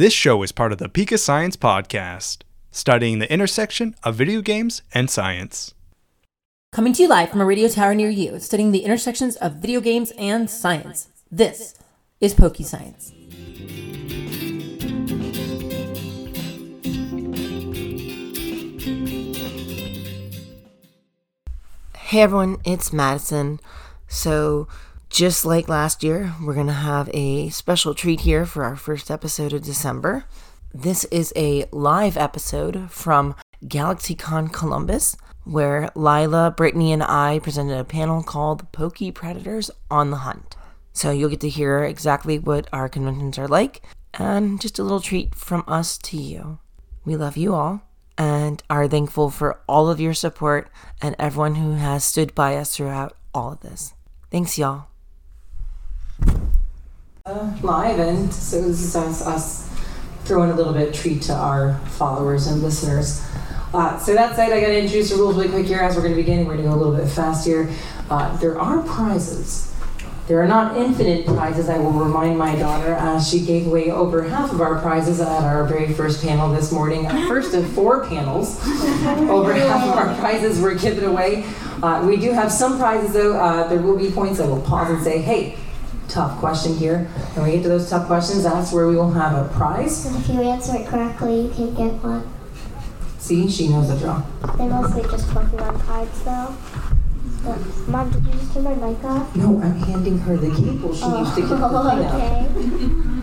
This show is part of the Pika Science Podcast, studying the intersection of video games and science. Coming to you live from a radio tower near you, studying the intersections of video games and science. This is PokeScience. Hey everyone, it's Maddison. So, just like last year, we're going to have a special treat here for our first episode of December. This is a live episode from GalaxyCon Columbus, where Lyla, Brittany, and I presented a panel called PokePredators on the Hunt. So you'll get to hear exactly what our conventions are like, and just a little treat from us to you. We love you all and are thankful for all of your support and everyone who has stood by us throughout all of this. Thanks, y'all. Uh, live, and so this is us, us throwing a little bit of treat to our followers and listeners. Uh, so that said, I got to introduce the rules really quick here as we're going to begin. We're going to go a little bit fast here. Uh, there are prizes. There are not infinite prizes, I will remind my daughter, as she gave away over half of our prizes at our very first panel this morning. First of four panels, over half of our prizes were given away. Uh, we do have some prizes, though. Uh, there will be points that will pause and say, hey, tough question here. When we get to those tough questions, that's where we will have a prize. And if you answer it correctly, you can get one. See, she knows the drill. They're mostly just Pokemon cards, though. Mom, did you just turn my mic off? No, I'm handing her the cable she used to get the oh, thing out. okay.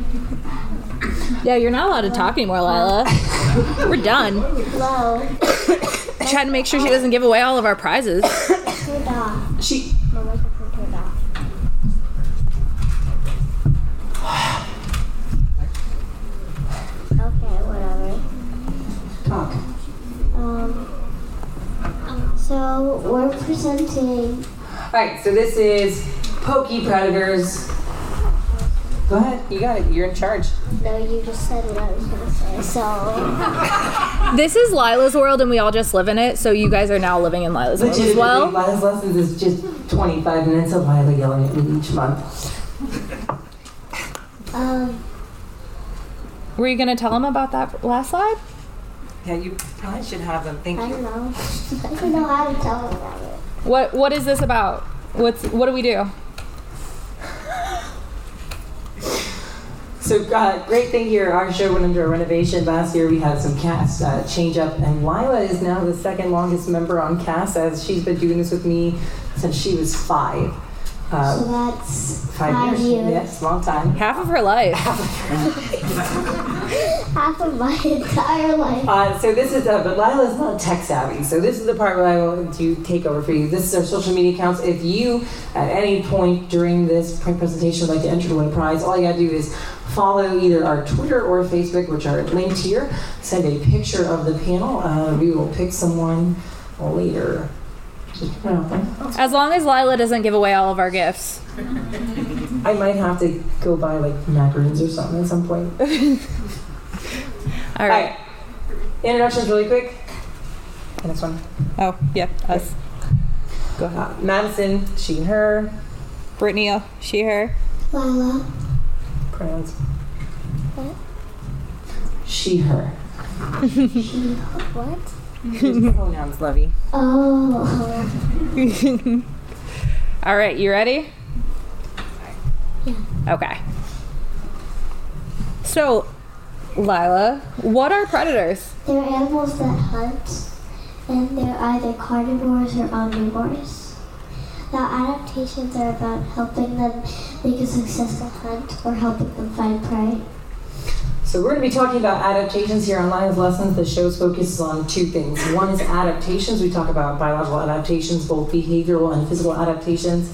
Yeah, you're not allowed to talk anymore, Lyla. We're done. Low. Trying to make sure she doesn't give away all of our prizes. She, My microphone turned off. Okay, whatever. talk. Um, so we're presenting. All right, so this is PokePredators. Go ahead, you got it. You're in charge. No, you just said what I was gonna say. So This is Lyla's world, and we all just live in it. So you guys are now living in Lyla's world as well. Lyla's lessons is just 25 minutes of Lyla yelling at me each month. um, Were you gonna tell them about that last slide? Yeah, you probably should have them. Thank I you. don't know. I don't know how to tell them about it. What What is this about? What's What do we do? So, uh, great thing here. Our show went under a renovation last year. We had some cast uh, change up, and Lyla is now the second longest member on cast, as she's been doing this with me since she was five. Uh, So that's five, five years. Yes, long time. Half of her life. half of my entire life. Uh, so this is, uh, but Lyla's not tech savvy. So this is the part where I want to take over for you. This is our social media accounts. If you, at any point during this print presentation, would like to enter to win a prize, all you gotta do is follow either our Twitter or Facebook, which are linked here. Send a picture of the panel. Uh, we will pick someone later. As long as Lyla doesn't give away all of our gifts. I might have to go buy like macaroons or something at some point. All All right. right. Introductions really quick. The next one. Oh, yeah, us. Go ahead. Uh, Maddison, she and her. Brittany, uh, she, her. Lyla. Pronouns. What? She, her. She. What? Pronouns, Lovey. Oh. All right, you ready? Yeah. Okay. So, Lyla, what are predators? They're animals that hunt, and they're either carnivores or omnivores. The adaptations are about helping them make a successful hunt or helping them find prey. So we're going to be talking about adaptations here on Lyla's Lessons. The show's focuses on two things. One is adaptations. We talk about biological adaptations, both behavioral and physical adaptations.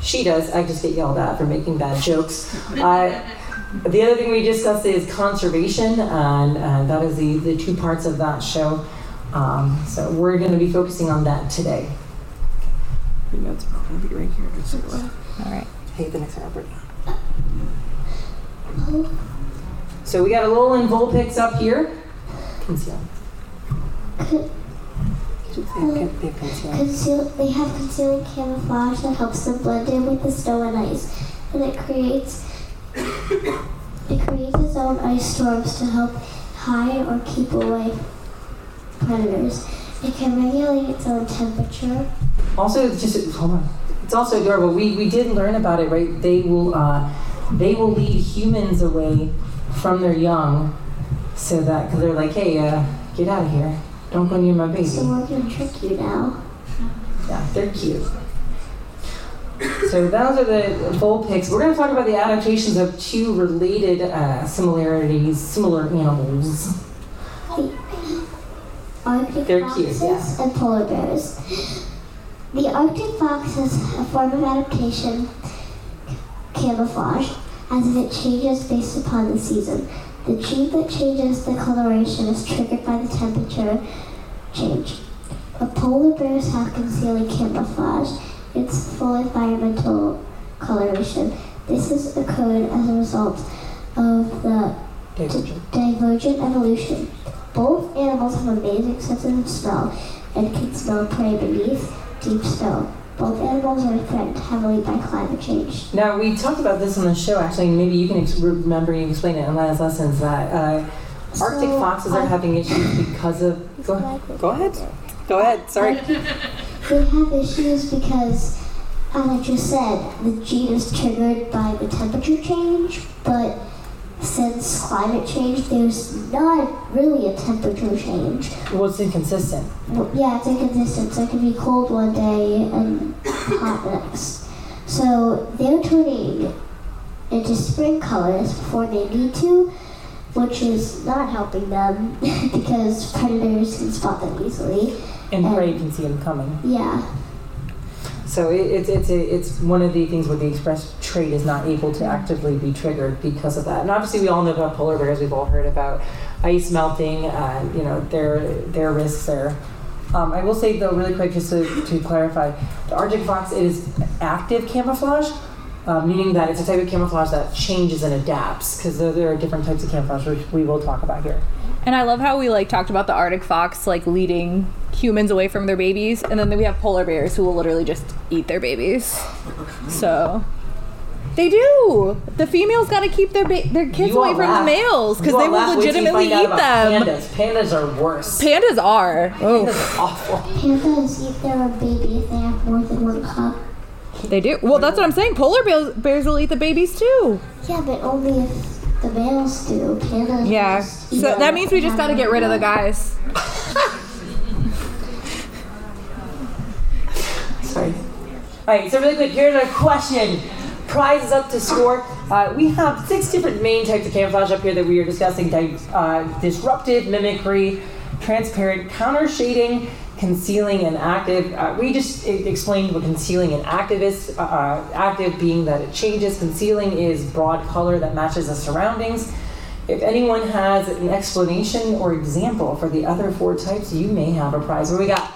She does. I just get yelled at for making bad jokes. Uh, the other thing we discussed is conservation, and, and that is the, the two parts of that show. Um, so we're going to be focusing on that today. Your notes are going to be right here. Just so you know. All right. Hey, the next one, Albert. So we got a Alolan Vulpix up here. Conceal. They have- they have conceal. They have concealing camouflage that helps them blend in with the snow and ice, and it creates it creates its own ice storms to help hide or keep away predators. It can regulate its own temperature. Also, it's just hold on. It's also adorable. We we did learn about it, right? They will uh, they will lead humans away from their young, so that because they're like, hey, uh, get out of here. Don't go near my baby. So we're gonna trick you now. Yeah, they're cute. So those are the Vulpix. We're going to talk about the adaptations of two related uh, similarities, similar animals. The Arctic They're cute, foxes yeah. and polar bears. The Arctic fox is a form of adaptation camouflage, as if it changes based upon the season. The gene that changes the coloration is triggered by the temperature change. A polar bears have concealing camouflage. It's full environmental coloration. This is occurred as a result of the Divergent. Divergent evolution. Both animals have amazing senses of smell and can smell prey beneath deep snow. Both animals are threatened heavily by climate change. Now we talked about this on the show. Actually, maybe you can ex- remember you explain it in last lessons that uh, Arctic So, foxes are having issues because of. Go ahead. Go ahead. Go ahead. Sorry. They have issues because, as I just said, the gene is triggered by the temperature change, but since climate change, there's not really a temperature change. Well, it's inconsistent. Well, Yeah, it's inconsistent. So it can be cold one day and hot next. So they're turning into spring colors before they need to, which is not helping them because predators can spot them easily. And Um, prey can see them coming. Yeah. So it, it's it's a, it's one of the things where the express trait is not able to actively be triggered because of that. And obviously, we all know about polar bears. We've all heard about ice melting. Uh, you know their their risks there. Um, I will say though, really quick, just to, to clarify, the Arctic fox is active camouflage, uh, meaning that it's a type of camouflage that changes and adapts. Because there, there are different types of camouflage which we will talk about here. And I love how we like talked about the Arctic fox like leading humans away from their babies, and then we have polar bears who will literally just eat their babies. So they do. The females got to keep their ba- their kids away from laugh. the males because they will Wait till you legitimately find eat them. Pandas. Pandas are worse. Pandas are. Oh, Pandas are awful. Pandas eat their baby if they have more than one cub. they do. Well, that's what I'm saying. Polar bears, bears will eat the babies too. Yeah, but only if the males do. Pandas. Yeah. just eat So that means we just got to get rid of the guys. Sorry. All right, so really quick, here's our question. Prizes up to score. Uh, we have six different main types of camouflage up here that we are discussing: Di- uh, disruptive, mimicry, transparent, counter shading, concealing, and active. Uh, we just explained what concealing and active is. Uh, uh, active being that it changes. Concealing is broad color that matches the surroundings. If anyone has an explanation or example for the other four types, you may have a prize. What we got?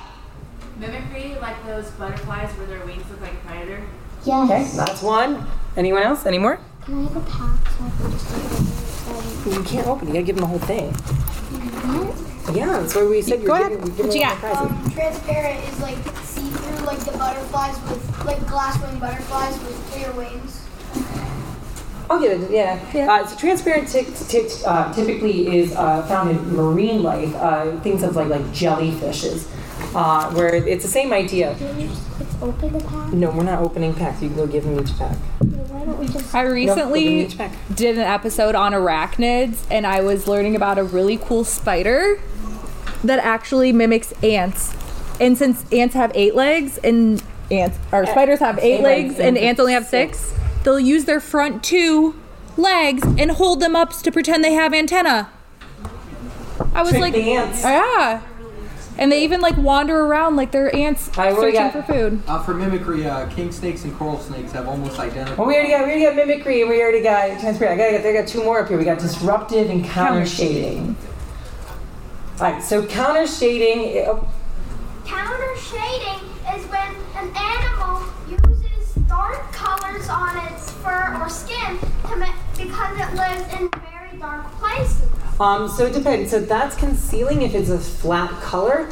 Mimicry, like those butterflies where their wings look like a predator. Yes. Okay, that's one. Anyone else? Any more? Can I have a pack so I can just take it You can't open it. You gotta give them the whole thing. What? Yeah, that's what we said. You're ahead. giving- giving What you them got? prizes. Um, transparent is like see-through, like the butterflies with like glass wing butterflies with clear wings. I'll give it. Yeah. Uh, so transparent tick, tick, uh, typically is uh, found in marine life. Uh, things of like like jellyfishes, uh, where it's the same idea. Can we just quick open the pack? No, we're not opening packs. You can go give them each pack. Why don't we just? I No, go give them recently each pack. did an episode on arachnids, and I was learning about a really cool spider that actually mimics ants. And since ants have eight legs and ants or uh, spiders have eight eight legs legs, and ants ants have only have six, they'll use their front two legs and hold them up to pretend they have antenna. I was Trick like, the ants. yeah. And they even like wander around like they're ants All right, what we searching got? for food. Uh, for mimicry, uh, king snakes and coral snakes have almost identical. Well, we already got we already got mimicry and we already got transparent. I gotta get I got two more up here. We got disruptive and counter shading. All right, so counter shading. Oh, Counter shading is when an animal uses dark colors on its fur or skin to ma- because it lives in very dark places. Um, so it depends. So that's concealing if it's a flat color.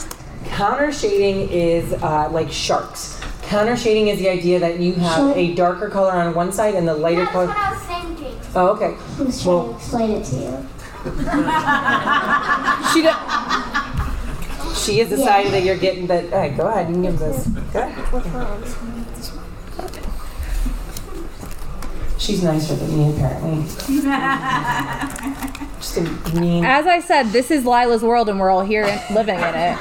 Counter shading is uh, like sharks. Counter shading is the idea that you have So- a darker color on one side and the lighter That's color. what I was thinking. Oh, okay. I was trying to explain it to you. She do- She has decided that you're getting that. All right, go ahead. You can give this. Go ahead. Which ones? She's nicer than me, apparently. Just a mean. As I said, this is Lyla's world, and we're all here and living in it.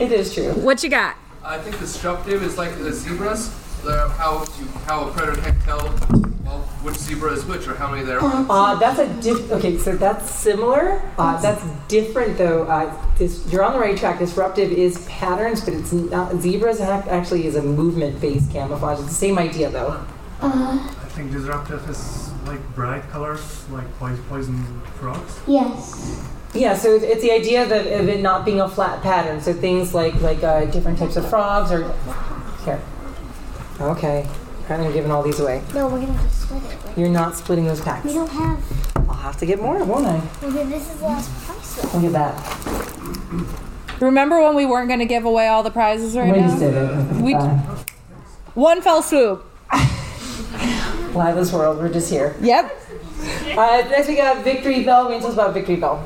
It is true. What you got? I think disruptive is like the zebras. The, how you, how a predator can't tell well which zebra is which or how many there are. Uh, that's a diff. Okay, so that's similar. Uh, that's different though. Uh, this, you're on the right track. Disruptive is patterns, but it's not. Zebras ac- actually is a movement-based camouflage. It's the same idea though. Uh, I think disruptive is like bright colors, like poison, poison frogs. yes. Yeah, so it's, it's the idea that of it not being a flat pattern. So things like like uh, different types of frogs or here. Okay, apparently I'm giving all these away. No, we're gonna just split it. You're not splitting those packs. We don't have. I'll have to get more, won't I? Okay, this is the last price though. Look at that. Remember when we weren't going to give away all the prizes right We now? just did it. We- One fell swoop. Lyla's world. We're just here. Yep. Uh, next we got Victreebel. What tell us about Victreebel?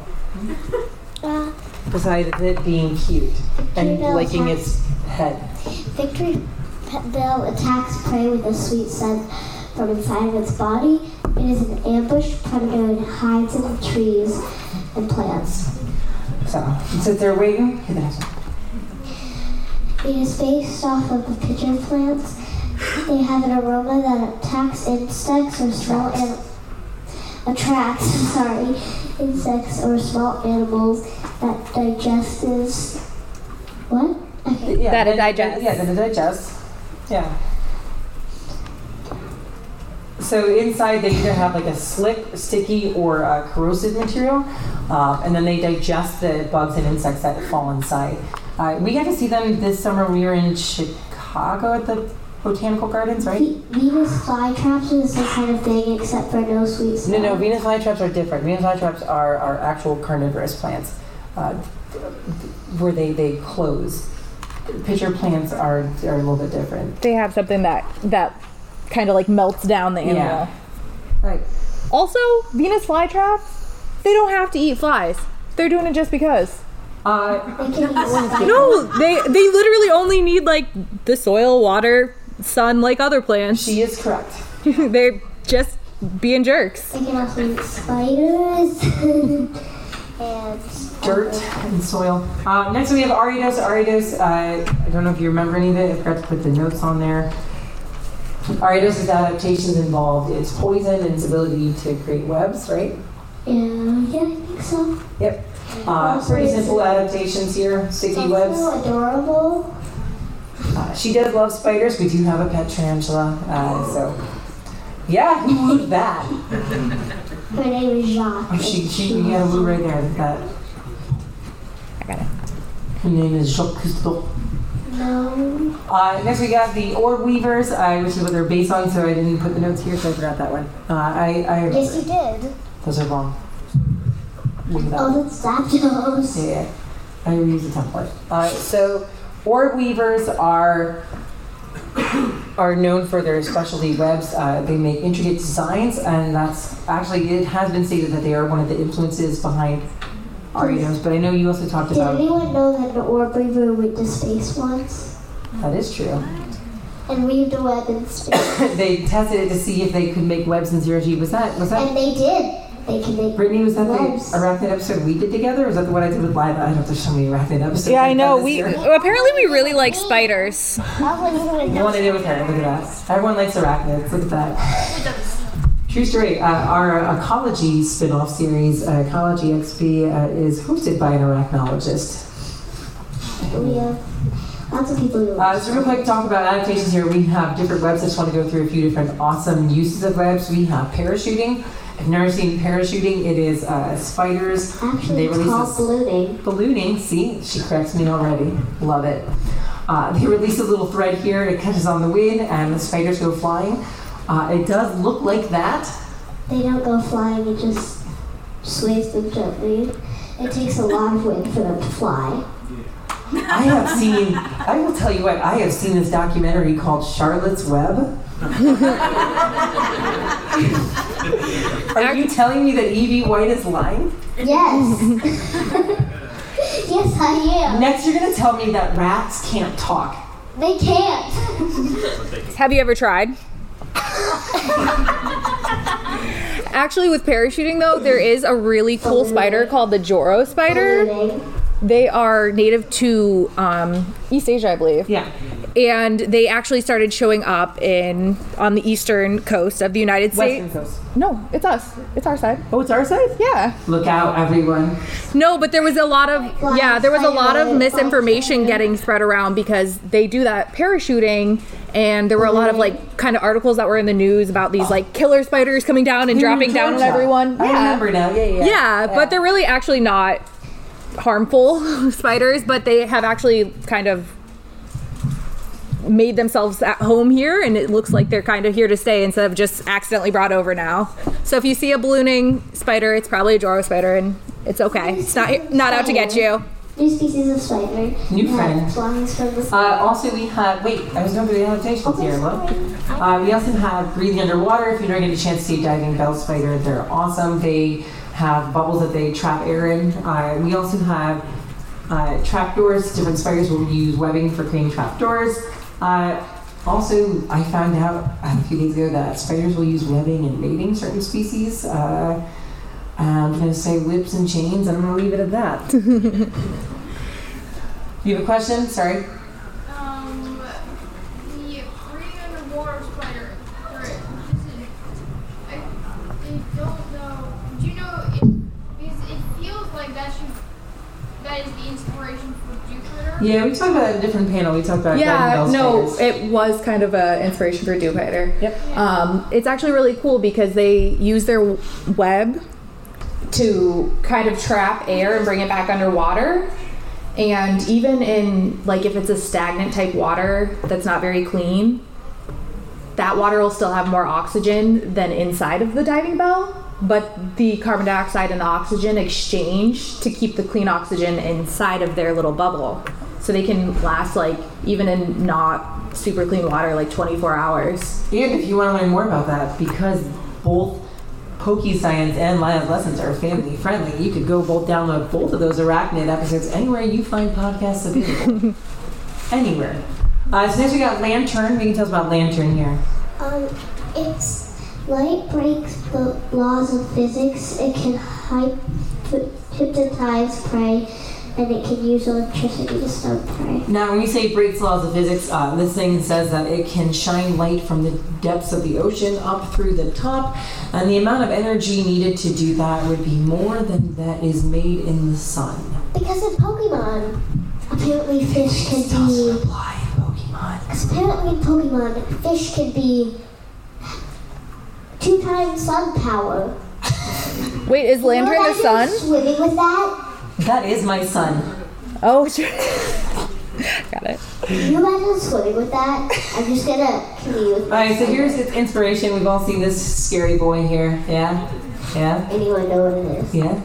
Uh, Besides it being cute and Bell licking attacks- its head. Victory Bell attacks prey with a sweet scent from inside of its body. It is an ambush predator and hides in the trees and plants. So it sits there waiting. Hit the next one. It is based off of the pitcher plants. They have an aroma that attacks insects or small an- attracts, sorry, insects or small animals that digests. What? Okay. Yeah, That it digests. Yeah, that it digests. Yeah. So inside they either have like a slick, sticky, or uh, corrosive material, uh, and then they digest the bugs and insects that fall inside. Uh, we got to see them this summer. We were in Chicago at the botanical gardens, right? Ve- Venus flytraps are the same kind of thing except for no sweet No, smell. no, Venus flytraps are different. Venus flytraps are, are actual carnivorous plants uh, where they, they close. Pitcher plants are, are a little bit different. They have something that that kind of like melts down the animal. Yeah. Right. Also, Venus flytraps, they don't have to eat flies. They're doing it just because. Uh, They can eat one No, they they literally only need like the soil, water, sun, like other plants. she is correct. They're just being jerks. They can also eat spiders and Dirt and soil. Uh, next we have Ariados. Ariados, uh, I don't know if you remember any of it. I forgot to put the notes on there. Ariados' adaptations involved its poison and its ability to create webs, right? Yeah, yeah, I think so. Yep. Uh, pretty simple adaptations here. Sticky webs. also adorable. Uh, she does love spiders. We do have a pet tarantula. Uh, so, yeah, who would that? Her name is Jacques. Oh, she, she, you got a woo right there. That. I got it. Her name is Jacques Cousteau. No. Uh, next we got the Orb Weavers, uh, which is what they're based on, so I didn't put the notes here, so I forgot that one. Uh, I, I, Yes, you did. those are wrong. Look at that. Oh, that's Zapdos. Yeah, yeah. I reuse the template. Uh, so, orb weavers are are known for their specialty webs. Uh, they make intricate designs, and that's actually it has been stated that they are one of the influences behind Ariados. But I know you also talked Did about Did anyone know that an orb weaver went to space once that is true. and weaved a web in space? they tested it to see if they could make webs in zero G. Was that was that and they did. They can make Brittany? Was that webs. the arachnid episode we did together? Or was that the one I did with Lyla? I don't know. There's so many arachnid episodes. Yeah, I I've know. We year. apparently we really like spiders. That The one I did with her. Look at that. Everyone likes arachnids. Look at that. True story. Uh, our ecology spin-off series, uh, Ecology XP, uh, is hosted by an arachnologist. We have lots of people who Uh, so real quick, talk about adaptations here. We have different webs. I just want to go through a few different awesome uses of webs. We have parachuting. If you've never seen parachuting, it is uh, spiders. Actually, they it's release called this- ballooning. ballooning. See, she corrects me already. Love it. Uh, they release a little thread here. It catches on the wind, and the spiders go flying. Uh, it does look like that. They don't go flying, it just sways them gently. It takes a lot of wind for them to fly. I have seen. I will tell you what. I have seen this documentary called Charlotte's Web. Are you telling me that E.B. White is lying? Yes. yes, I am. Next, you're gonna tell me that rats can't talk. They can't. Have you ever tried? Actually, with parachuting though, there is a really cool spider called the Joro spider. They are native to um, East Asia, I believe. Yeah. And they actually started showing up in on the eastern coast of the United Western States. coast. No, it's us. It's our side. Oh, it's our side? Yeah. Look out, everyone. No, but there was a lot of yeah, there was a lot of misinformation getting spread around because they do that parachuting and there were a lot of like kind of articles that were in the news about these like killer spiders coming down and dropping down on Georgia. everyone. I remember now. Yeah, yeah. Yeah, but they're really actually not harmful spiders, but they have actually kind of made themselves at home here and it looks like they're kind of here to stay instead of just accidentally brought over now. So if you see a ballooning spider, it's probably a Joro spider and it's okay. It's not not out to get you. New species of spider. New that friend. Flies from the Uh, also, we have. Wait, I was going through the annotations here. Look. Uh, we also have breathing underwater. If you don't get a chance to see diving bell spider, they're awesome. They have bubbles that they trap air in. Uh, we also have uh, trap doors. Different spiders will use webbing for creating trap doors. Uh, also, I found out a few days ago that spiders will use webbing in mating certain species. Uh, I'm going to say whips and chains. And I'm going to leave it at that. you have a question? Sorry. Um, the breathing underwater spider. Right. Listen, I, I don't know. Do you know if because it feels like that should that is the inspiration for Dewpider. Yeah, we talked about a different panel. We talked about Yeah, no, it was kind of a inspiration for Dewpider. Yep. Um, it's actually really cool because they use their web to kind of trap air and bring it back underwater. And even in like if it's a stagnant type water that's not very clean, that water will still have more oxygen than inside of the diving bell. But the carbon dioxide and the oxygen exchange to keep the clean oxygen inside of their little bubble. So they can last like even in not super clean water like 24 hours. And if you want to learn more about that, because both PokeScience and Lyla's Lessons are family friendly, you could go both download both of those arachnid episodes anywhere you find podcasts available. anywhere. Uh, so next we got Lanturn. We can tell us about Lanturn here. Um, it's light breaks the laws of physics. It can hypnotize prey, and it can use electricity to stun prey. Now, when you say breaks laws of physics, uh, this thing says that it can shine light from the depths of the ocean up through the top, and the amount of energy needed to do that would be more than that is made in the sun. Because in Pokemon, apparently fish can be. Apply in Pokemon. Because apparently in Pokemon, fish can be two times sun power. Wait, is Lanturn Can you the sun? imagine Swimming with that? That is my son. Oh, sure. Got it. Can you imagine swimming with that? I'm just gonna commute with All right, so here's its inspiration. We've all seen this scary boy here. Yeah? Yeah? Anyone know what it is? Yeah?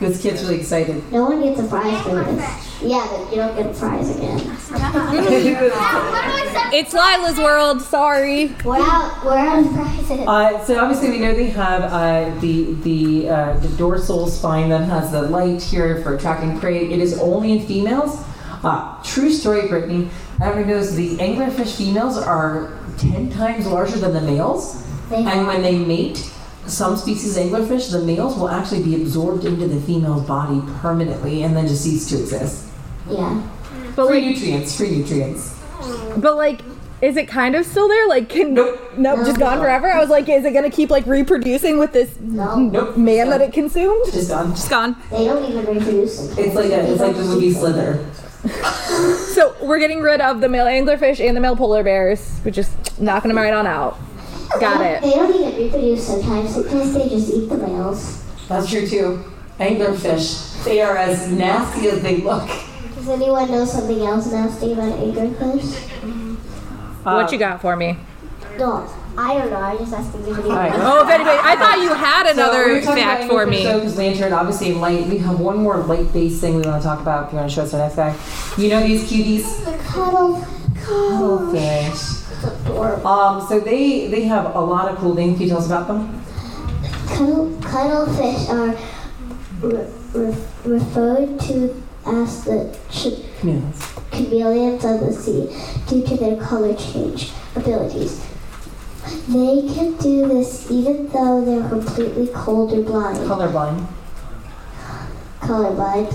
This kid's really excited. No one gets a prize for this. Yeah, but you don't get a prize again. It's Lyla's world. Sorry. We're out. We're out of prizes. Uh, so obviously we know they have uh, the the uh, the dorsal spine that has the light here for attracting prey. It is only in females. Uh, true story, Brittany. Everyone knows the anglerfish females are ten times larger than the males, They and when they mate, some species of anglerfish, the males will actually be absorbed into the female's body permanently and then just cease to exist. Yeah. But Free like, nutrients, free nutrients. but like, is it kind of still there? Like, can Nope. nope, just gone forever. I was like, is it gonna keep like reproducing with this No. Nope. man that it consumed? Just gone, Just gone. They don't even reproduce. It's like a, it's like the movie Slither. So we're getting rid of the male anglerfish and the male polar bears. We're just knocking them right on out. Got it. They don't even reproduce sometimes. Sometimes they just eat the males. That's true too. Anglerfish. They are as nasty as they look. Does anyone know something else nasty about anglerfish? what you got for me? No, I don't know. I just asked if anybody Alright. Oh, if anybody, I thought you had another fact for me. Because Lanturn, obviously light. We have one more light-based thing we want to talk about. If you want to show us the next guy, you know these cuties, Cuddle. cuttlefish. adorable. Um, so they they have a lot of cool things. Can you tell us about them? Cuttle, cuttlefish are re- re- referred to as the ch- Chameleons. chameleons of the sea due to their color change abilities. They can do this even though they're completely cold or blind. Colorblind. colorblind.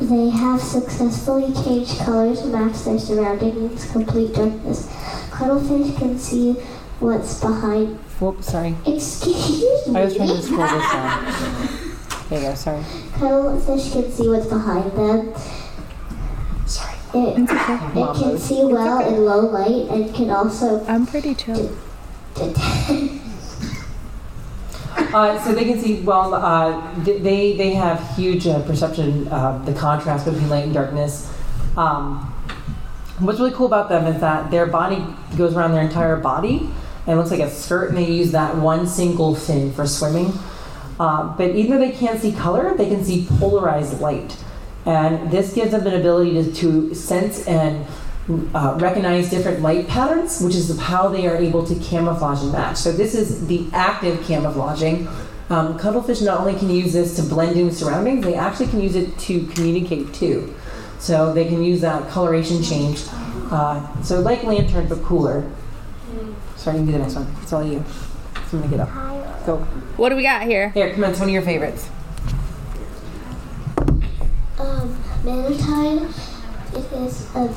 They have successfully changed colors to match their surroundings in complete darkness. Cuttlefish can see what's behind. Whoops, sorry. Excuse me. I was trying to scroll this down. There you go. Sorry. Cuttlefish can see what's behind them. Sorry. It, it can Mom. see well in low light and can also I'm pretty chill. detect. Uh, so they can see well. Uh, they they have huge uh, perception of the contrast between light and darkness. Um, what's really cool about them is that their body goes around their entire body and it looks like a skirt, and they use that one single fin for swimming. Uh, but even though they can't see color, they can see polarized light, and this gives them an ability to, to sense and uh, recognize different light patterns, which is how they are able to camouflage and match. So this is the active camouflaging. Um, cuttlefish not only can use this to blend in with surroundings, they actually can use it to communicate too. So they can use that coloration change. Uh, so like Lanturn, but cooler. Sorry, you can do the next one. It's all you. I'm gonna get up. Go. What do we got here? Here, come on. It's one of your favorites. Um, Mantine, it is a.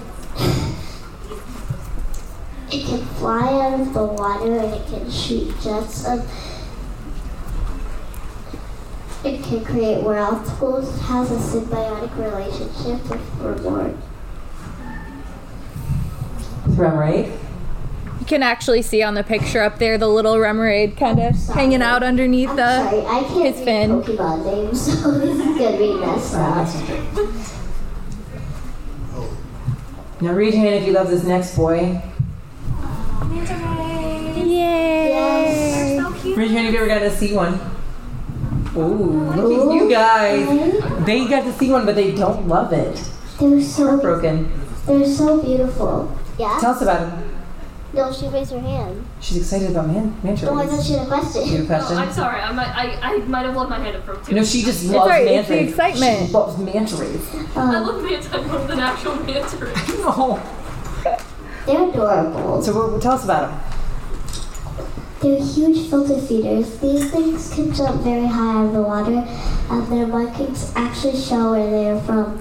it can fly out of the water and it can shoot jets of. It can create whirlpools. It has a symbiotic relationship with reward. Remoraid. You can actually see on the picture up there the little remoraid kind of hanging out underneath I'm the sorry, I can't his read fin. Pokemon names, so this is gonna be messed up. Now read your hand if you love this next boy. Yay! Raise your hand if you ever got to see one. Ooh, look at you guys. They got to see one, but they don't love it. They're so Heartbroken. they're so beautiful. Yeah. Tell us about him. No, she raised her hand. She's excited about man manta Oh, I thought rays. she had a question. You have a Oh. I'm sorry. I might, I, I might have left my hand up from two. No, she just It's loves alright, manta it's the rays. excitement. She loves manta rays. I Um, love manta more than actual manta rays. Oh. they're adorable. So what, tell us about them. They're huge filter feeders. These things can jump very high out of the water, and their markings actually show where they are from.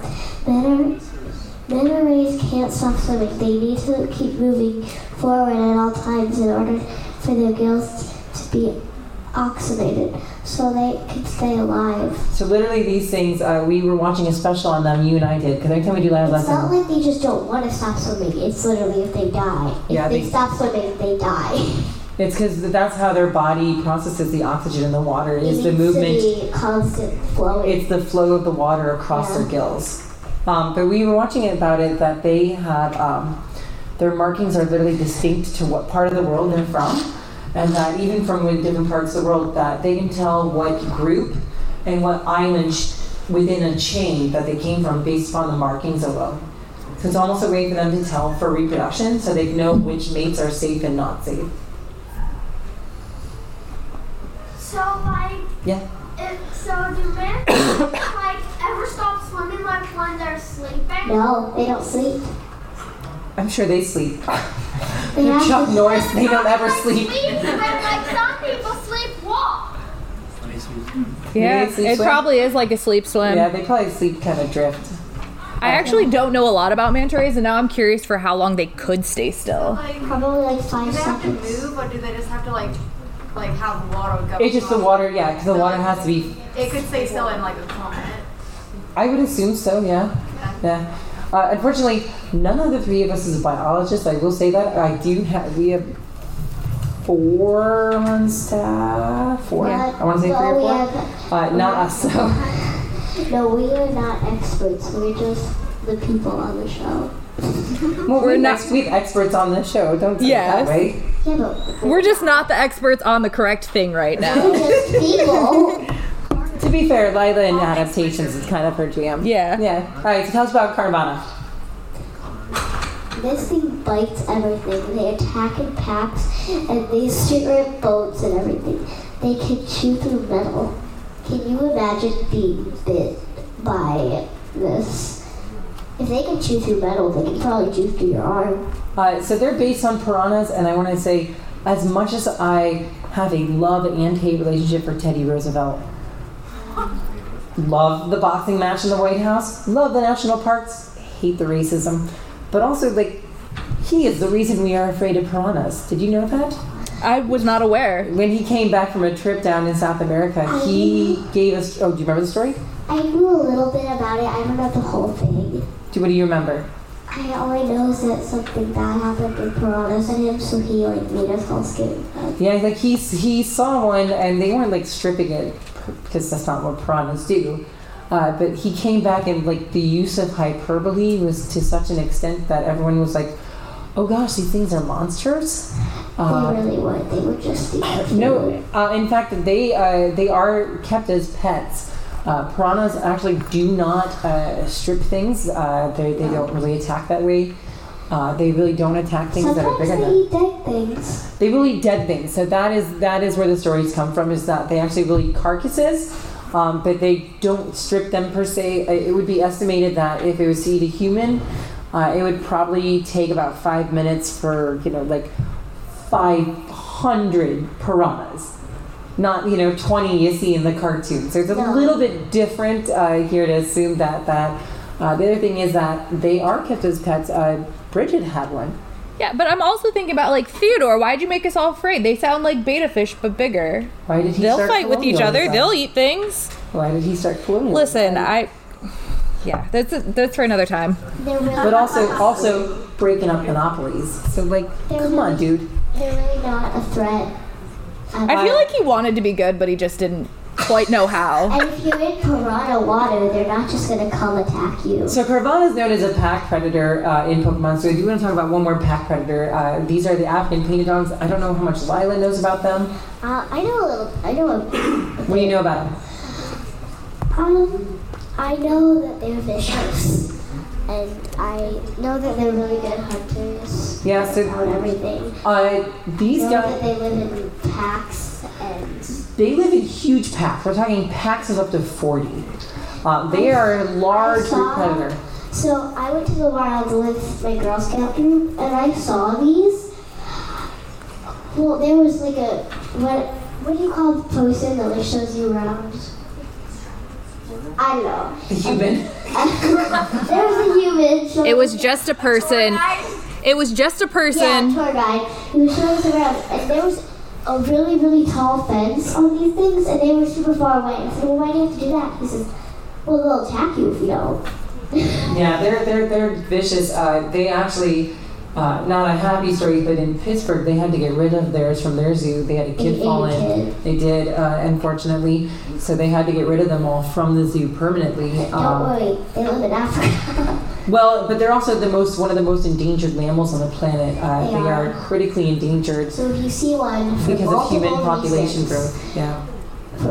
Manta rays can't stop swimming. They need to keep moving forward at all times in order for their gills to be oxygenated, so they can stay alive. So literally these things, uh, we were watching a special on them, you and I did, because every time we do live It's not like they just don't want to stop swimming. It's literally if they die. If Yeah, they, they- stop swimming, they die. it's because that's how their body processes the oxygen in the water, It is the movement constant flowing. it's the flow of the water across Yeah. their gills. Um, but we were watching it about it that they have um, their markings are literally distinct to what part of the world they're from, and that even from different parts of the world that they can tell what group and what island within a chain that they came from based upon the markings alone. So it's almost a way for them to tell for reproduction, so they know which mates are safe and not safe. So like, Yeah. if, so do men like ever stop swimming like when they're sleeping? no, they don't sleep. I'm sure they sleep. They They're have Chuck to- Norris. They don't ever Like sleep. but like some people sleepwalk. Yeah, sleep it swim? probably is like a sleep swim. Yeah, they probably sleep kind of drift. I actually don't know a lot about manta rays, and now I'm curious for how long they could stay still. Like, Probably like Do five they have to move, or do they just have to like, like have water go? It's just the water, yeah, because the water has to be. It could stay still in like a comment. I would assume so, yeah. Yeah. Uh, unfortunately, none of the three of us is a biologist. I will say that. I do have, we have four on staff. Four? Yeah, I want to say three or four. have- Uh, not us, so. No, we are not experts. We're just the people on the show. Well, We're we're not- next week experts on the show. Don't say Yes. that way. Yeah, but We're just not the experts on the correct thing right now. we're just people. To be fair, Lyla in adaptations is kind of her jam. Yeah. Yeah. All right, so tell us about Carvanha. this thing bites everything. They attack in packs and they strip boats and everything. They can chew through metal. Can you imagine being bit by this? If they can chew through metal, they can probably chew through your arm. Uh, so they're based on piranhas, and I want to say, as much as I have a love and hate relationship for Teddy Roosevelt, love the boxing match in the White House, love the national parks, hate the racism, but also like he is the reason we are afraid of piranhas. Did you know that? I was not aware. When he came back from a trip down in South America, he gave us. Oh, do you remember the story? I knew a little bit about it. I don't know the whole thing. Do what do you remember? I only know is that something bad happened with piranhas and him, so he like made us all scared. Yeah, like he he saw one, and they weren't like stripping it because that's not what piranhas do. Uh, but he came back and like the use of hyperbole was to such an extent that everyone was like, "Oh gosh, these things are monsters." Uh, they really weren't. They were just the no, uh, in fact, they uh, they are kept as pets. Uh, piranhas actually do not uh, strip things. Uh, they, they don't really attack that way. Uh, they really don't attack things that are Sometimes bigger they than. eat dead things. They will eat dead things. So that is that is where the stories come from. Is that they actually will eat carcasses, um, but they don't strip them per se. It would be estimated that if it was to eat a human, uh, it would probably take about five minutes for you know like five hundred piranhas. Not you know twenty you see in the cartoon. So it's a little bit different uh, here to assume that that. Uh, the other thing is that they are kept as pets. Uh, Bridget had one. Yeah, but I'm also thinking about like Theodore. Why'd you make us all afraid? They sound like beta fish, but bigger. Why did he They'll start fight with each other. They'll eat things. Why did he start colonialism? Listen, I. Yeah, that's that's for another time. Really, but also also breaking up monopolies. So like, They're come on, dude. they're really not a threat. I feel like he wanted to be good, but he just didn't quite know how. And if you're in piranha water, they're not just gonna come attack you. So Carvanha is known as a pack predator uh, in Pokemon. So if you want to talk about one more pack predator. Uh, these are the African painted dogs. I don't know how much Lyla knows about them. Uh, I know a little. I know a. What do you know about them? Um, I know that they're vicious, and I know that they're really good hunters. Yeah, so- on everything. Uh, these I know guys, that they live in packs, and they live in huge packs. We're talking packs of up to 40. Uh, they are a large group saw- predator. so I went to the wild with my Girl Scout group, and I saw these. Well, there was like a what? What do you call the person that like shows you around? I don't know. A human. there was a human. showing It was just a person. It was just a person. Yeah, person. tour guide. He was showing us around, and there was a really, really tall fence on these things, and they were super far away. I said, "Well, why do you have to do that?" He says, "Well, they'll attack you if you don't." Yeah, they're they're they're vicious. Uh, they actually, uh, not a happy story, but in Pittsburgh they had to get rid of theirs from their zoo. They had a kid fall in. They did, uh, unfortunately. So they had to get rid of them all from the zoo permanently. Don't Um, worry, they live in Africa. well, but they're also the most one of the most endangered mammals on the planet. Uh, They they are. are. critically endangered so if you see one for because of human population reasons, growth. Yeah.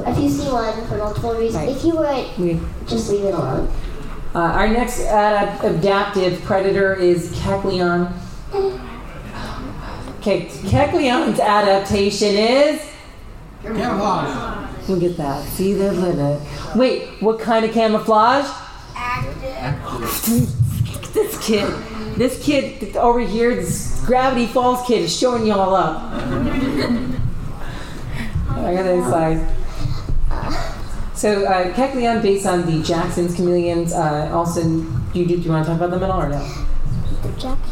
If you see one for multiple reasons, Right. if you were We, just leave it alone. uh, our next adap- adaptive predator is Kecleon. Okay, Kecleon's adaptation is. Camouflage. Look at that. See, they're living. Wait, what kind of camouflage? This kid, this kid over here, this Gravity Falls kid is showing you all up. I got this side. So, uh, Kecleon, based on the Jackson's chameleons, uh, also, you, do you want to talk about them at all or no?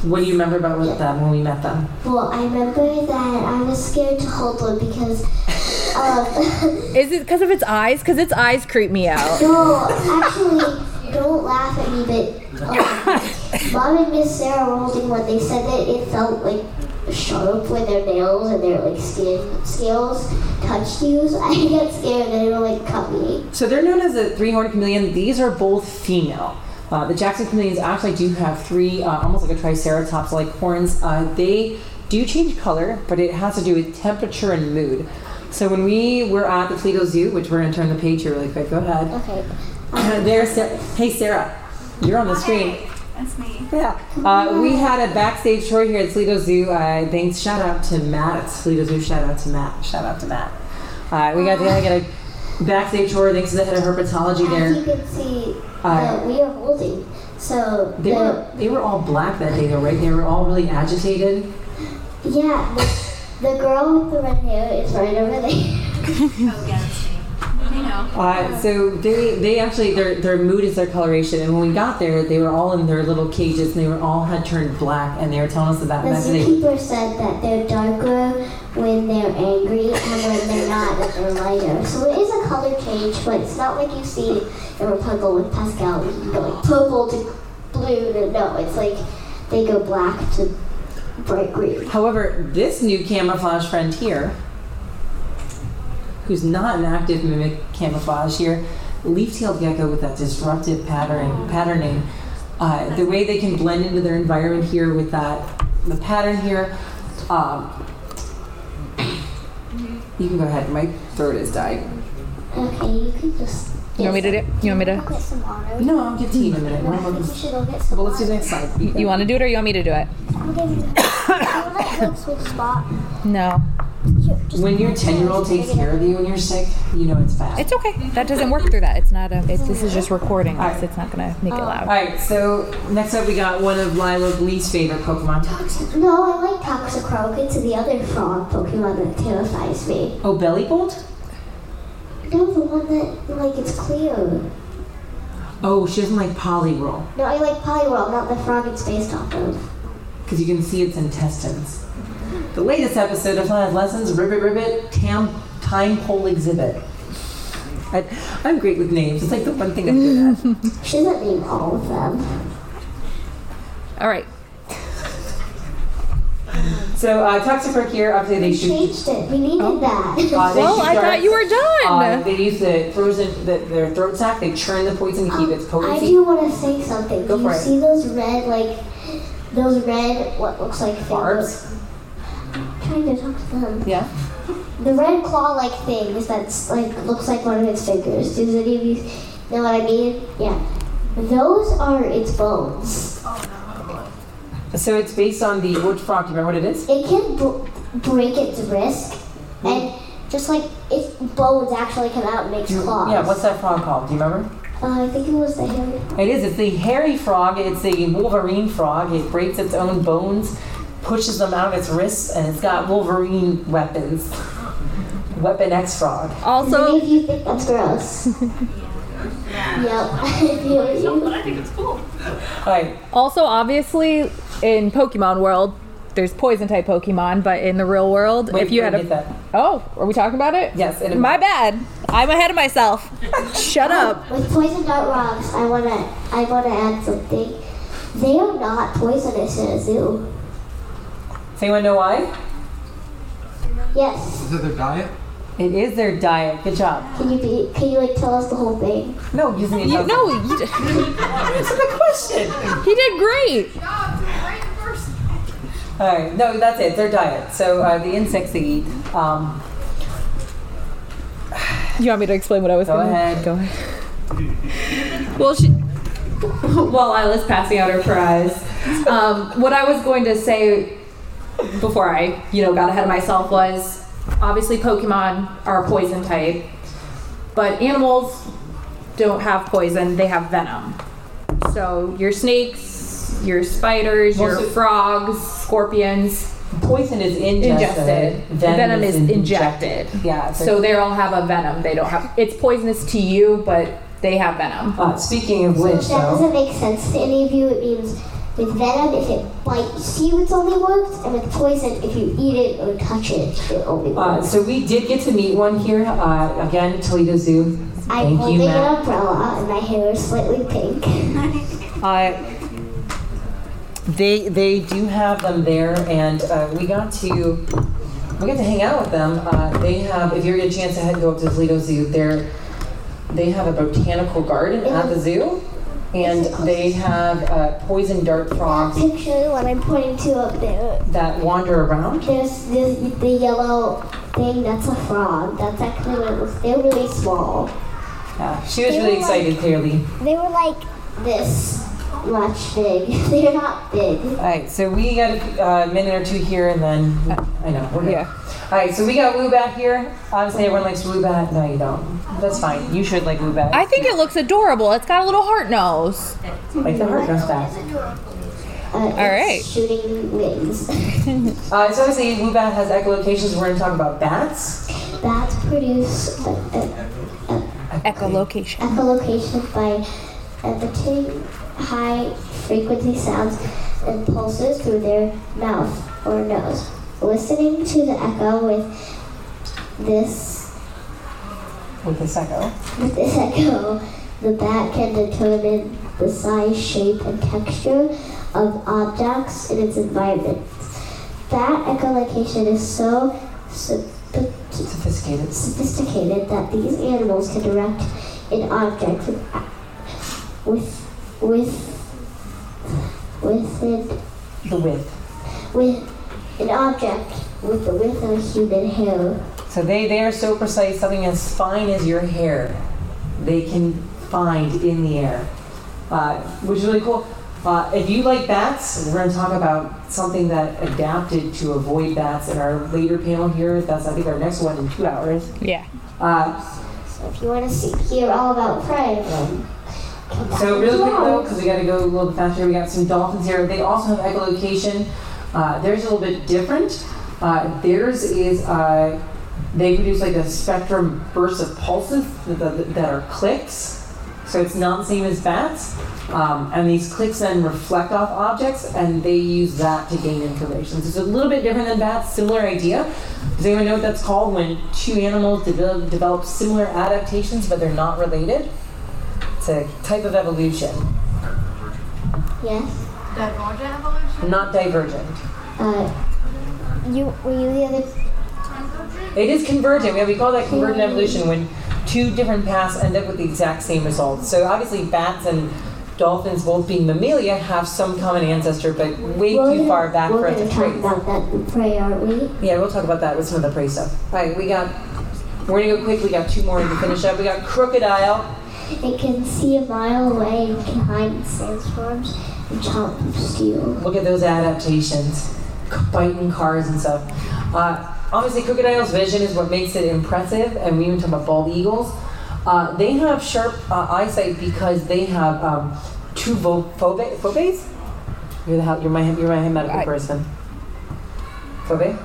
What do you remember about them when we met them? Well, I remember that I was scared to hold one because. Um, Is it because of its eyes? Because its eyes creep me out. No, actually, don't laugh at me, but um, Mom and Miss Sarah were holding one. They said that it felt like sharp when their nails and their like skin scales touched you. So I got scared that it would like cut me. So they're known as a three-horned chameleon. These are both female. Uh, the Jackson chameleons actually do have three, uh, almost like a triceratops-like horns. Uh, they do change color, but it has to do with temperature and mood. So when we were at the Toledo Zoo, which we're going to turn the page here really quick. Go ahead. Okay. There's Sa- hey Sarah, you're on the screen. That's me. Yeah. Uh, we had a backstage tour here at Toledo Zoo. Uh, thanks. Shout out to Matt at Toledo Zoo. Shout out to Matt. Shout out to Matt. Uh, we got to get a backstage tour thanks to the head of herpetology there. As you can see, Uh, that we are holding. So They the, were they were all black that day though, right? They were all really agitated. yeah, the, the girl with the red hair is right over there. Oh, yeah, that's me. I know. Uh, so they they actually their their mood is their coloration, and when we got there, they were all in their little cages, and they were all had turned black, and they were telling us about The that today. zookeeper said that they're darker when they're angry and when they're not, that they're lighter. So it is a color change, but it's not like you see in Rapunzel with Pascal, you go like purple to blue to no. It's like they go black to bright green. However, this new camouflage friend here, who's not an active mimic camouflage here, leaf-tailed gecko with that disruptive pattern patterning. Uh, the way they can blend into their environment here with that the pattern here. Um, you can go ahead. My throat is dying. Okay, you can just. You want me to do? It? You want me to? Go get some water. No, I'll get tea in a minute. No, I Well, think you should go get some let's do the water. next slide. You, you want to do it or you want me to do it? I'll give you. Do you want to like switch spot? No. Here, just When your ten-year-old takes care of you when you're sick, you know it's bad. It's okay. That doesn't work through that. It's not a. It, this is just recording. Us. It's not gonna make it uh, loud. All right, so next up we got one of Lyla's least favorite Pokemon. Toxic. No, I like Toxicroak. It's the other frog Pokemon that terrifies me. Oh, Bellibolt? No, the one that like it's clear. Oh, she doesn't like Poliwhirl No, I like Poliwhirl, not the frog it's based off of. because you can see its intestines. The latest episode of Lyla's Lessons, Ribbit Ribbit Tam Time Pole Exhibit. I, I'm great with names. It's like the one thing I'm good at. She doesn't name all of them. All right. So, uh, Toxicroak here, obviously they We shoot. changed it. We needed that. Uh, Well, shoot I thought you were Uh, done. they use the frozen, the, their throat sac. They churn the poison to keep its I do want to say something. Go do for you it. see those red, like, those red, what looks like Barbs? Trying to talk to them. Yeah. The red claw-like things that's like looks like one of its fingers. Does any of you know what I mean? Yeah. Those are its bones. Oh no. So it's based on the which frog? Do you remember what it is? It can br- break its wrist, and just like its bones actually come out and makes claws. Yeah. What's that frog called? Do you remember? Uh, I think it was the hairy. It is. It's the hairy frog. It's a Wolverine frog. It breaks its own bones, pushes them out of its wrists, and it's got Wolverine weapons. Weapon X frog. Also, of you think that's gross. Yep. I. But I think it's cool. All right. also, obviously, in Pokemon world, there's poison type Pokemon, but in the real world, Wait, if you had a get that. oh, are we talking about it? Yes. And My bad. I'm ahead of myself. Shut up. With poison dart rocks, I wanna I wanna add something. They are not poisonous in a zoo. Does anyone know why? Yes. Is it their diet? It is their diet. Good job. Can you be? Can you like tell us the whole thing? No, you need to You, tell us- no, you, Answer the question. he did great. Job to the right person. All right. No, that's it. Their diet. So uh, the insects they eat. Um, You want me to explain what I was Go gonna ahead. Go ahead. Well, she, while Isla's passing out her prize, um, what I was going to say before I, you know, got ahead of myself was obviously Pokemon are poison type, but animals don't have poison; they have venom. So your snakes, your spiders, your Well, so- frogs, scorpions, poison is ingested. ingested. Venom, is injected. Yeah. So they all have a venom. They don't have. It's poisonous to you, but they have venom. uh, speaking of which, if that though. doesn't make sense to any of you, it means with venom, if it bites you, it only works, and with poison, if you eat it or touch it, it only Uh, works. so we did get to meet one here. Uh, again, Toledo Zoo. I'm Thank you, holding an umbrella, and my hair is slightly pink. Uh, they they do have them there, and uh, we got to we got to hang out with them. Uh, they have, if you get a chance to head go up to Toledo Zoo, they they have a botanical garden at the zoo, and they have uh, poison dart frogs That Picture one I'm pointing to up there. that wander around. There's the, the yellow thing, that's a frog. That's actually what it looks They're really small. Yeah, she was really excited. Clearly, They were like this. Much big. They're not big. All right, so we got a uh, minute or two here, and then I know we're good. Yeah. All right, so we got Woobat here. Obviously, everyone likes Woobat. No, you don't. That's fine. You should like Woobat. I think it looks adorable. It's got a little heart nose. like the heart goes back. Uh, All right. Shooting wings. Uh, so obviously, Woobat has echolocations. We're going to talk about bats. Bats produce uh, uh, Echolocation. echolocation by emitting high frequency sounds and pulses through their mouth or nose. Listening to the echo with this With this echo. with this echo, the bat can determine the size, shape, and texture of objects in its environment. Bat echolocation is so Sophisticated. sophisticated that these animals can direct an object with with within The width. with an object with the width of human hair. So they, they are so precise, something as fine as your hair, they can find in the air, uh, which is really cool. Uh, if you like bats, we're going to talk about something that adapted to avoid bats in our later panel here. That's, I think, our next one in two hours. Yeah. Uh, So if you want to see, hear all about prey, then come back So really quick though, because we got to go a little bit faster. We got some dolphins here. They also have echolocation. Uh, theirs is a little bit different. Uh, theirs is uh, they produce like a spectrum burst of pulses that, that, that are clicks. So it's not the same as bats. Um, and these clicks then reflect off objects, and they use that to gain information. So it's a little bit different than bats. Similar idea. Does anyone know what that's called when two animals develop, develop similar adaptations, but they're not related? It's a type of evolution, Yes. Divergent evolution? not divergent. Uh, you were you the other? It is convergent. Yeah, we call that convergent evolution when two different paths end up with the exact same result. So obviously, bats and dolphins, both being mammalia, have some common ancestor, but way We're too gonna- far back We're for us going to to talk trace. about that in prey, aren't we? Yeah, we'll talk about that with some of the prey stuff. All right, we got. We're gonna go quick. We got two more to finish up. We got Krookodile. It can see a mile away and can hide in sandstorms and chomp steel. Look at those adaptations, c- biting cars and stuff. Uh, obviously, Krookodile's vision is what makes it impressive, and we even talk about bald eagles. Uh, they have sharp uh, eyesight because they have um, two vo- phobe- phobes. You're the hel- you're my you're my medical I- person. Phobe.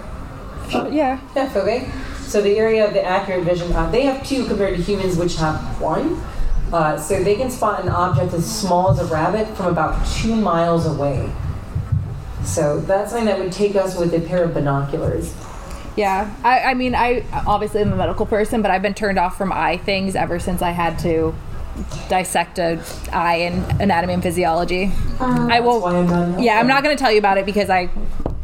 Yeah. Yeah, phobe. So the area of the accurate vision, uh, they have two compared to humans, which have one. Uh, so they can spot an object as small as a rabbit from about two miles away. So that's something that would take us with a pair of binoculars. Yeah. I, I mean, I obviously am a medical person, but I've been turned off from eye things ever since I had to dissect a eye in anatomy and physiology. Um, I will. Why I'm. Yeah, I'm not going to tell you about it because I.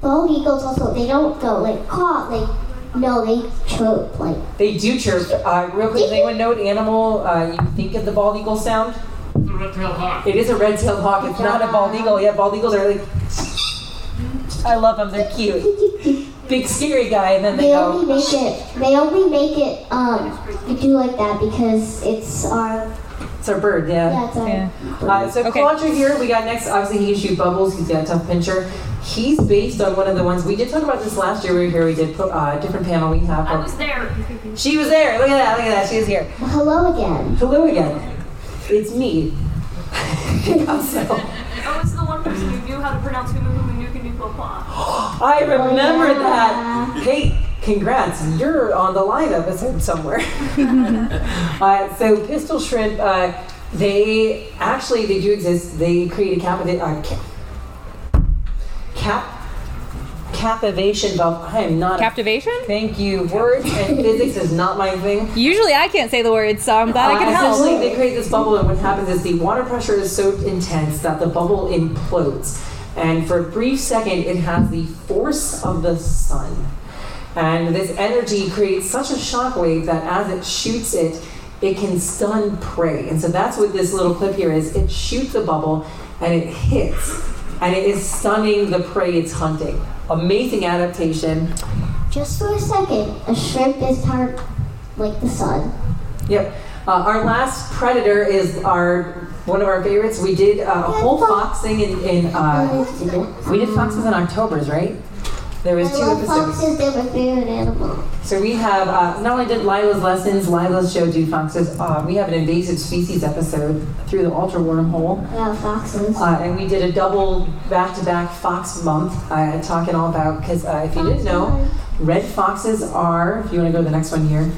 Bald eagles also, they don't go like caw, like, no, they chirp, like, They do chirp. Uh, real quick, does anyone know what animal uh, you think of the bald eagle sound? The red-tailed hawk. It is a red-tailed hawk. It's not a bald eagle. Yeah, bald eagles are like. I love them. They're cute. Big scary guy, and then they they go. only make it, they only make it, um, do like that because it's our, It's our bird. yeah, Yeah, it's our. Yeah. Uh, so Okay. Quadra here, we got next. Obviously, he can shoot bubbles. He's got a tough pincher. He's based on one of the ones we did talk about this last year. We were here. We did uh, a different panel. We have. I was there. She was there. Look at that. Look at that. She is here. Hello again. Hello again. It's me. so, Oh, it's the one person who knew how to pronounce Humu Humu Nuka Nuka I remember yeah. that. Hey, congrats. You're on the line episode somewhere. uh, so Pistol Shrimp, uh, they actually they do exist. They create a capita- uh, ca- cap captivation valve. I am not. a- Captivation? Thank you. Words and physics is not my thing. Usually I can't say the words, so I'm glad I Uh, can essentially, help. they create this bubble, and what happens is the water pressure is so intense that the bubble implodes. And for a brief second, it has the force of the sun. And this energy creates such a shockwave that as it shoots it, it can stun prey. And so that's what this little clip here is. It shoots a bubble and it hits. And it is stunning the prey it's hunting. Amazing adaptation. Just for a second, a shrimp is part like the sun. Yep. Uh, our last predator is our one of our favorites. We did uh, a whole foxing in, in uh, we did foxes in October's, right? There was I two episodes. foxes. They're my favorite animal. So we have uh, not only did Lyla's lessons, Lyla's show do foxes. Uh, we have an invasive species episode through the ultra wormhole. Yeah, foxes. Uh, and we did a double back-to-back fox month, uh, talking all about because uh, if you didn't know, red foxes are. If you want to go to the next one here,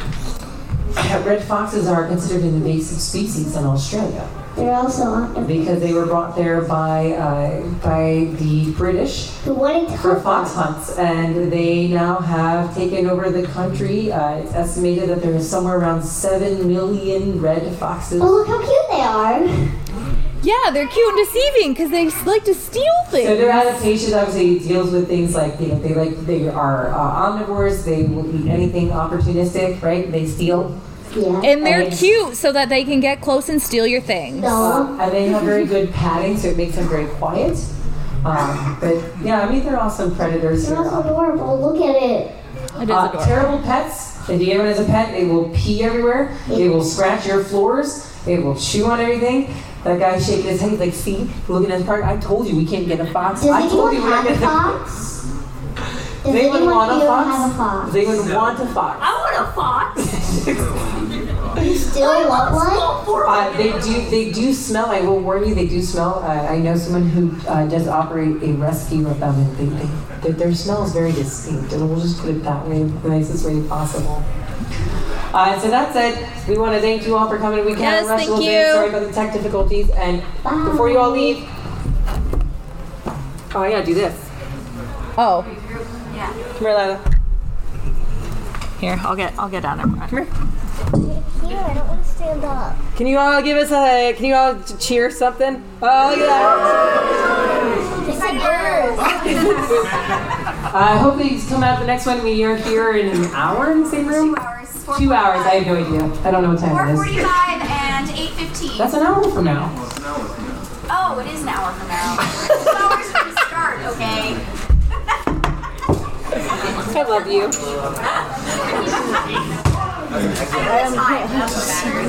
red foxes are considered an invasive species in Australia They're also on because they were brought there by uh, by the British the wanting to for fox hunts, and they now have taken over the country. Uh, it's estimated that there is somewhere around seven million red foxes. Oh, look how cute they are. Yeah, they're cute and deceiving because they like to steal things. So their adaptations obviously deals with things like you know they like they are uh, omnivores. They will eat anything opportunistic, right? They steal, Yeah. and they're And- cute so that they can get close and steal your things. No. and they have very good padding, so it makes them very quiet. Um, but yeah, I mean they're awesome predators. They're also adorable. Look at it. It is Uh, adorable. terrible pets. If you get one as a pet, they will pee everywhere. They will scratch your floors. They will chew on everything. That guy shaking his head like, see, looking at this park. I told you we can't get a fox. Does I told you we're not have a gonna. fox? Does They would want a fox. a fox? They would want a fox. I want a fox. You still want one? Uh, they do. They do smell. I will warn you. They do smell. Uh, I know someone who uh, does operate a rescue of them, and they, they, their, their smell is very distinct. And we'll just put it that way, the nicest way possible. Uh, so that's it. We want to thank you all for coming. We kind Yes, of rushed a thank little bit. you. Sorry about the tech difficulties. And before you all leave, oh, I gotta do this. Oh, Yeah. Come here, Lyla. Here I'll get I'll get down there. Come here. Here, I don't want to stand up. Can you all give us a? Can you all cheer something? Oh, look at that. It's a bird. Uh, hopefully, you come out the next one. We are here in an hour in the same room. Two hours. Two hours. I have no idea. I don't know what time it is. 4:45 and 8:15. That's an hour from now. Oh, it is an hour from now. Two hours from the start. Okay. I love you.